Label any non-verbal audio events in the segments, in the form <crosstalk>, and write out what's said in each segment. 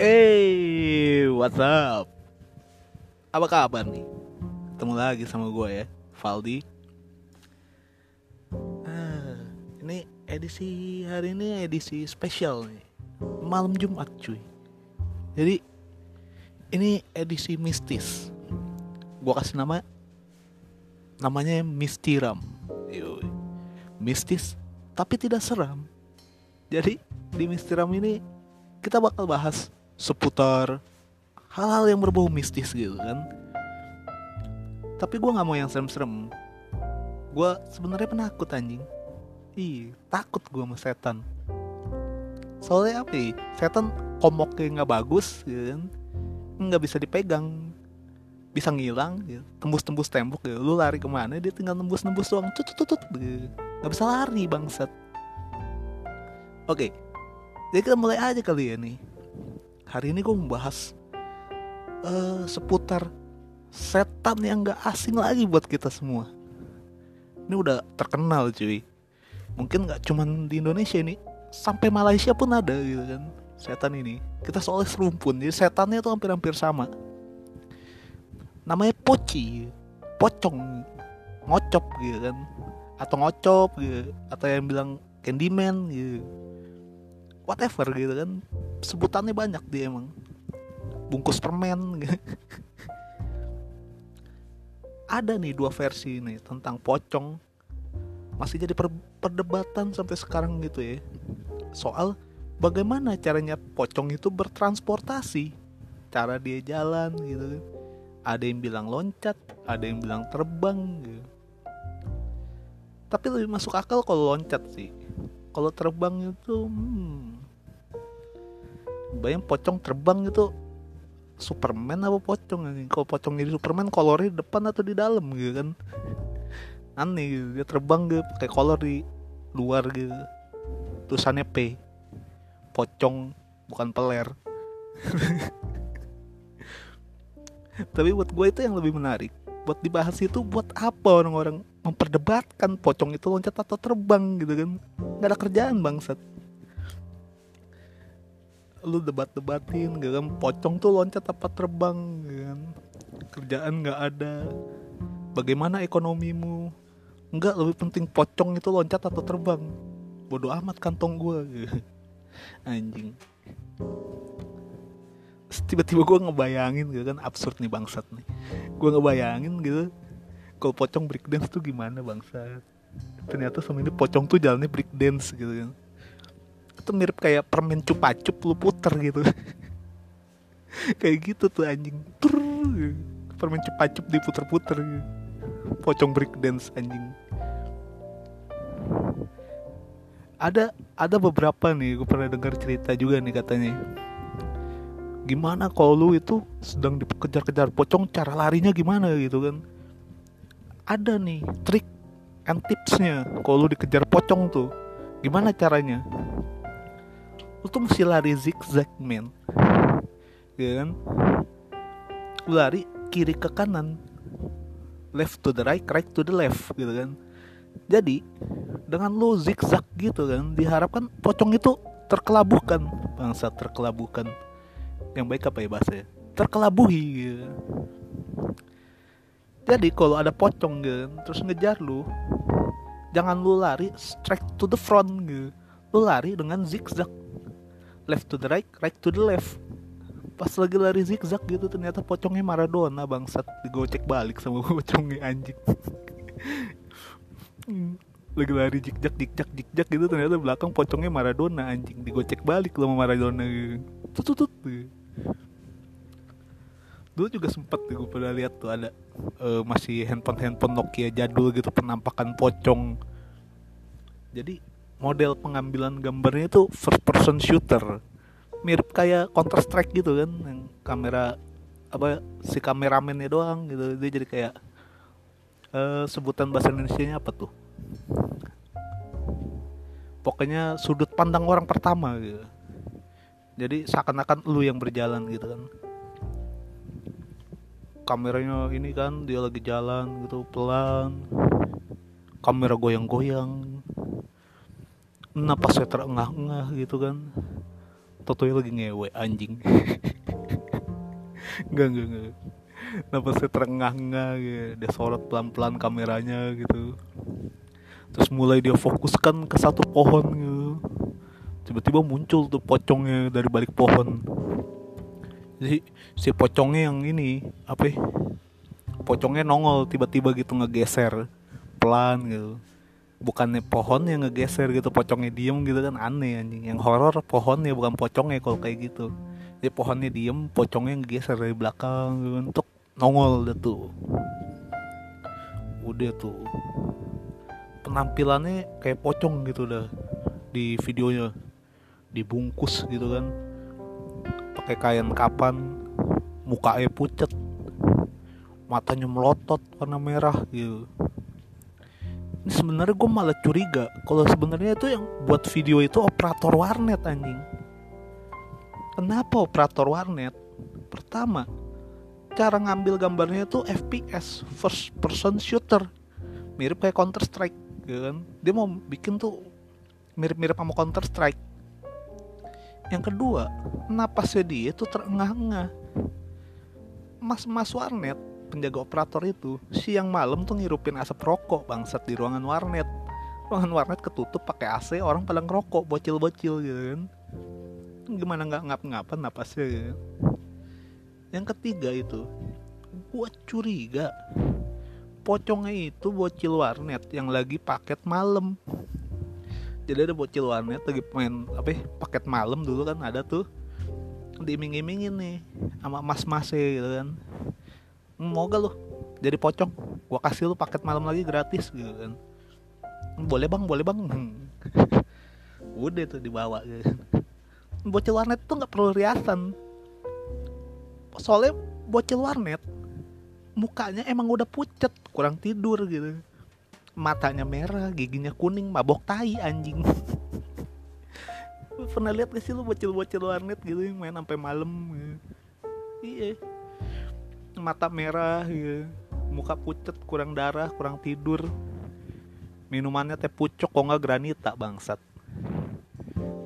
Hey, what's up? Apa kabar nih? Ketemu lagi sama gue ya, Valdi. Ah, ini edisi hari ini edisi spesial nih, malam Jumat cuy. Jadi ini edisi mistis. Gue kasih nama, namanya Mistiram. Yoi. Mistis, tapi tidak seram. Jadi di Mistiram ini kita bakal bahas seputar hal-hal yang berbau mistis gitu kan. Tapi gue nggak mau yang serem-serem. Gue sebenarnya penakut anjing. Ih takut gue sama setan. Soalnya apa ya? Setan komoknya nggak bagus gitu kan. Nggak bisa dipegang. Bisa ngilang gitu. tembus-tembus tembok gitu. lu lari ke mana? Dia tinggal nembus-nembus doang. Tut tut tut gitu. nggak bisa lari bangsat. Oke. Jadi kita mulai aja kali ya nih hari ini gue membahas uh, seputar setan yang gak asing lagi buat kita semua. Ini udah terkenal cuy. Mungkin gak cuman di Indonesia ini, sampai Malaysia pun ada gitu kan setan ini. Kita soalnya serumpun, jadi setannya tuh hampir-hampir sama. Namanya poci, pocong, ngocop gitu kan, atau ngocop gitu, atau yang bilang Candyman gitu whatever gitu kan sebutannya banyak dia emang. Bungkus permen. Ada nih dua versi nih tentang pocong. Masih jadi per perdebatan sampai sekarang gitu ya. Soal bagaimana caranya pocong itu bertransportasi. Cara dia jalan gitu. Ada yang bilang loncat ada yang bilang terbang gitu. Tapi lebih masuk akal kalau loncat sih. Kalau terbang itu hmm, bayang pocong terbang itu Superman apa pocong ini kalau pocong jadi Superman kolornya di depan atau di dalam gitu kan? Aneh gitu dia terbang gitu pakai kolor di luar gitu. Tulisannya P. Pocong bukan peler. <laughs> Tapi buat gue itu yang lebih menarik buat dibahas itu buat apa orang-orang? Memperdebatkan pocong itu loncat atau terbang gitu kan? Nggak ada kerjaan bangsat lu debat-debatin gitu kan? Pocong tuh loncat apa terbang kan? Kerjaan nggak ada. Bagaimana ekonomimu? Nggak lebih penting pocong itu loncat atau terbang. Bodoh amat kantong gue <laughs> anjing. Tiba-tiba gue ngebayangin gitu kan? Absurd nih bangsat nih. Gue ngebayangin gitu kalau pocong breakdance tuh gimana bangsat? Ternyata sama ini pocong tuh jalannya breakdance gitu kan itu mirip kayak permen cupa-cup lu puter gitu. <laughs> Kayak gitu tuh anjing. Tur, permen cupa-cup diputer-puter gitu. pocong breakdance anjing. Ada ada beberapa nih gue pernah dengar cerita juga nih katanya. Gimana kalau lu itu sedang dikejar-kejar pocong cara larinya gimana gitu kan? Ada nih trik and tipsnya kalau lu dikejar pocong tuh. Gimana caranya lu tuh mesti lari zigzag men. Ya kan? Lu lari kiri ke kanan. Left to the right right to the left gitu kan. Jadi dengan lu zigzag gitu kan diharapkan pocong itu terkelabuhkan bangsa terkelabuhkan yang baik apa ya bahasanya terkelabuhi gitu. jadi kalau ada pocong gitu terus ngejar lu jangan lu lari straight to the front gitu. Lu lari dengan zigzag left to the right right to the left. Pas lagi lari zigzag gitu ternyata pocongnya Maradona bangsat. Digocek balik sama <laughs> pocongnya anjing. Lagi lari zigzag zigzag zigzag gitu ternyata belakang pocongnya Maradona anjing. Digocek balik sama Maradona. Tut tut tut. Dulu juga sempet gue pernah lihat tuh ada uh, masih handphone handphone Nokia jadul gitu penampakan pocong. Jadi model pengambilan gambarnya itu first person shooter. Mirip kayak Counter Strike gitu kan yang kamera apa si kameramennya doang gitu. Dia jadi kayak uh, sebutan bahasa Indonesia nya apa tuh? Pokoknya sudut pandang orang pertama gitu. Jadi seakan-akan lu yang berjalan gitu kan. Kameranya ini kan dia lagi jalan gitu pelan. Kamera goyang-goyang napas saya terengah-engah gitu kan. Totoy lagi ngewe anjing. <laughs> Enggak enggak enggak Napasnya terengah-engah gitu. Dia sorot pelan-pelan kameranya gitu. Terus mulai dia fokuskan ke satu pohon gitu. Tiba-tiba muncul tuh pocongnya dari balik pohon. Jadi si pocongnya yang ini Apa ya? Pocongnya nongol tiba-tiba gitu ngegeser. Pelan gitu bukannya pohon yang ngegeser gitu pocongnya diem gitu kan aneh anjing. Yang horor pohonnya bukan pocongnya kalau kayak gitu. Jadi pohonnya diem pocongnya ngegeser dari belakang gitu, untuk nongol deh tuh. Udah tuh. Penampilannya kayak pocong gitu dah di videonya. Dibungkus gitu kan. Pakai kain kapan mukanya pucet. Matanya melotot warna merah gitu sebenarnya gue malah curiga kalau sebenarnya itu yang buat video itu operator warnet anjing. Kenapa operator warnet? Pertama cara ngambil gambarnya itu FPS first person shooter. Mirip kayak Counter Strike gitu kan? Dia mau bikin tuh mirip-mirip sama Counter Strike. Yang kedua napasnya dia itu terengah-engah. Mas-mas warnet penjaga operator itu siang malam tuh ngirupin asap rokok bangsat di ruangan warnet. Ruangan warnet ketutup pakai AC orang pada ngerokok bocil-bocil gitu kan? Gimana nggak ngap-ngapan napasnya gitu. yang ketiga itu gua curiga pocongnya itu bocil warnet yang lagi paket malam. Jadi ada bocil warnet lagi main apa ya, paket malam dulu kan ada tuh diiming-imingin nih sama mas-mas gitu kan mau gak lu jadi pocong. Gua kasih lu paket malam lagi gratis gitu kan. Boleh bang? Boleh bang? <laughs> Udah tuh dibawa gitu bocil warnet tuh nggak perlu riasan. Soalnya bocil warnet mukanya emang udah pucet kurang tidur gitu. Matanya merah giginya kuning mabok tai anjing. <laughs> Pernah lihat gak sih lu bocil-bocil warnet gitu yang main sampai malam gitu. iya mata merah gitu. muka pucet kurang darah kurang tidur. Minumannya teh pucuk kok nggak granita bangsat.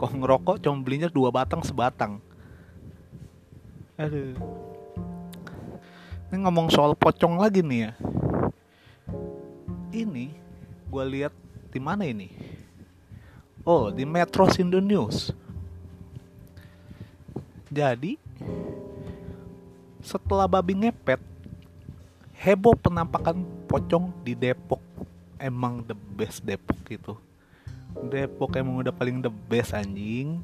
Kok ngerokok cuma belinya dua batang sebatang. Aduh. Ini ngomong soal pocong lagi nih ya. Ini gue lihat di mana ini? Oh di Metro Indo News. Jadi setelah babi ngepet heboh penampakan pocong di Depok. Emang the best Depok gitu Depok emang udah paling the best anjing.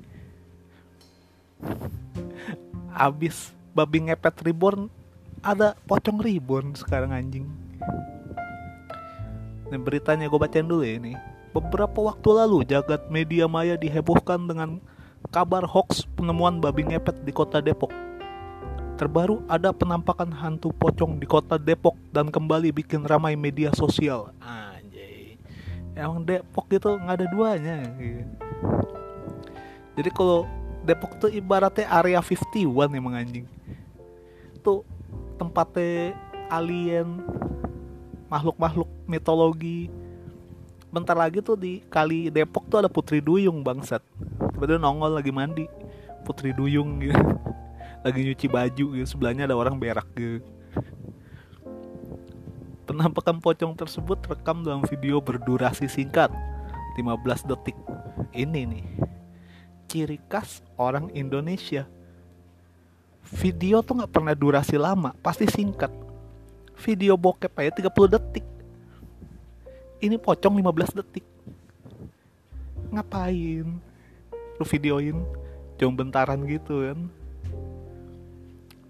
Abis babi ngepet reborn ada pocong reborn sekarang anjing. Ini beritanya gue bacain dulu ya ini. Beberapa waktu lalu jagat media maya dihebohkan dengan kabar hoax penemuan babi ngepet di kota Depok Terbaru ada penampakan hantu pocong di kota Depok dan kembali bikin ramai media sosial. Anjay. Emang Depok itu nggak ada duanya. Jadi kalau Depok tuh ibaratnya area 51 emang anjing. Tuh tempatnya alien, makhluk-makhluk mitologi. Bentar lagi tuh di kali Depok tuh ada Putri Duyung bangsat. Tiba-tiba nongol lagi mandi. Putri Duyung gitu lagi nyuci baju gitu sebelahnya ada orang berak gitu. Penampakan pocong tersebut rekam dalam video berdurasi singkat 15 detik. Ini nih ciri khas orang Indonesia. Video tuh nggak pernah durasi lama pasti singkat. Video bokep aja 30 detik. Ini pocong 15 detik. Ngapain lu videoin? Cuma bentaran gitu kan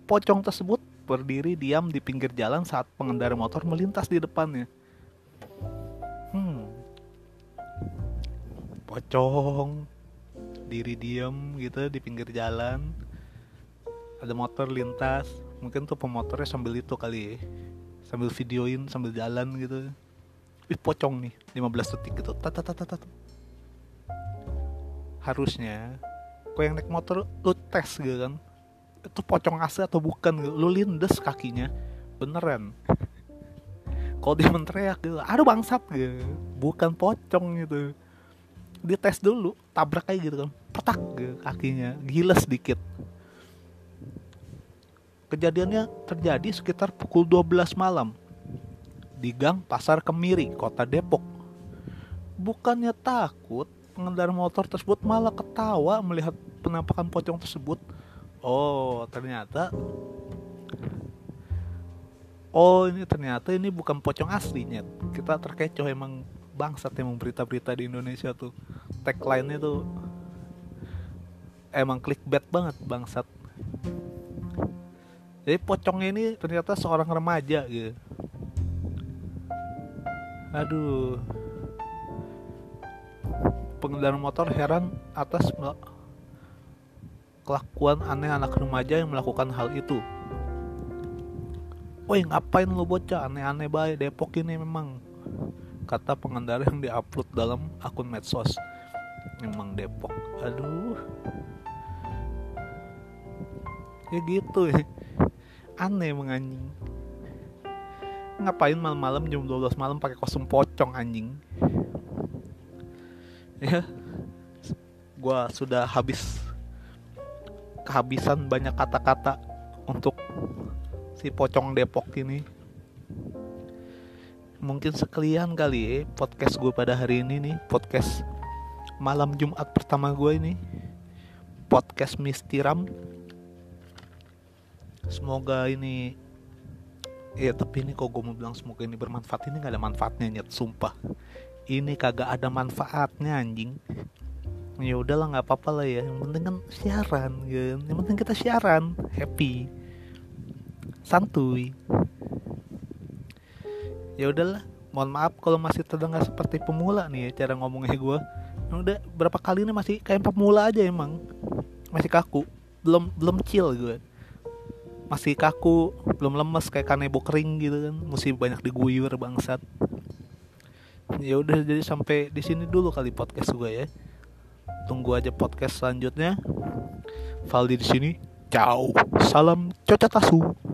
Pocong tersebut berdiri diam di pinggir jalan saat pengendara motor melintas di depannya. Hmm. Pocong diri diam gitu di pinggir jalan. Ada motor lintas, mungkin tuh pemotornya sambil itu kali ya. Sambil videoin sambil jalan gitu. Ih pocong nih, 15 detik gitu. Tat Harusnya kok yang naik motor lu tes gitu kan itu pocong asli atau bukan? Lu lindes kakinya. Beneran. Kalau dia menteriak gitu aduh bangsat gitu. Bukan pocong gitu. Dites dulu tabrak kayak gitu kan. Petak gitu, kakinya. Gila sedikit. Kejadiannya terjadi sekitar pukul 12 malam di gang Pasar Kemiri, Kota Depok. Bukannya takut, pengendara motor tersebut malah ketawa melihat penampakan pocong tersebut. Oh, ternyata Oh, ini ternyata ini bukan pocong aslinya. Kita terkecoh emang bangsat emang berita-berita di Indonesia tuh. Tagline-nya tuh emang clickbait banget bangsat. Jadi pocongnya ini ternyata seorang remaja gitu. Aduh. Pengendara motor heran atas kelakuan aneh anak remaja yang melakukan hal itu. Woi ngapain lu bocah? Aneh-aneh baik Depok ini memang kata pengendara yang diupload dalam akun medsos. Memang Depok. Aduh. Ya gitu ya aneh emang anjing. Ngapain malam-malam jam 12 malam pakai kostum pocong anjing? Ya. Gua sudah habis kehabisan banyak kata-kata untuk si pocong Depok ini. Mungkin sekalian kali ya podcast gue pada hari ini nih podcast malam Jumat pertama gue ini. Podcast Mistiram semoga ini ya tapi ini kok gue mau bilang semoga ini bermanfaat. Ini gak ada manfaatnya nyet sumpah. Ini kagak ada manfaatnya anjing ya udahlah nggak apa-apa lah ya. Yang penting kan siaran ya yang penting kita siaran happy santuy. Ya udahlah mohon maaf kalau masih terdengar seperti pemula nih ya cara ngomongnya gue udah berapa kali ini masih kayak pemula aja emang. Masih kaku belum belum chill gue masih kaku belum lemes kayak kanebo kering gitu kan. Mesti banyak diguyur bangsat. Ya udah jadi sampai di sini dulu kali podcast gue ya tunggu aja podcast selanjutnya. Valdi di sini. Ciao. Salam cocatasu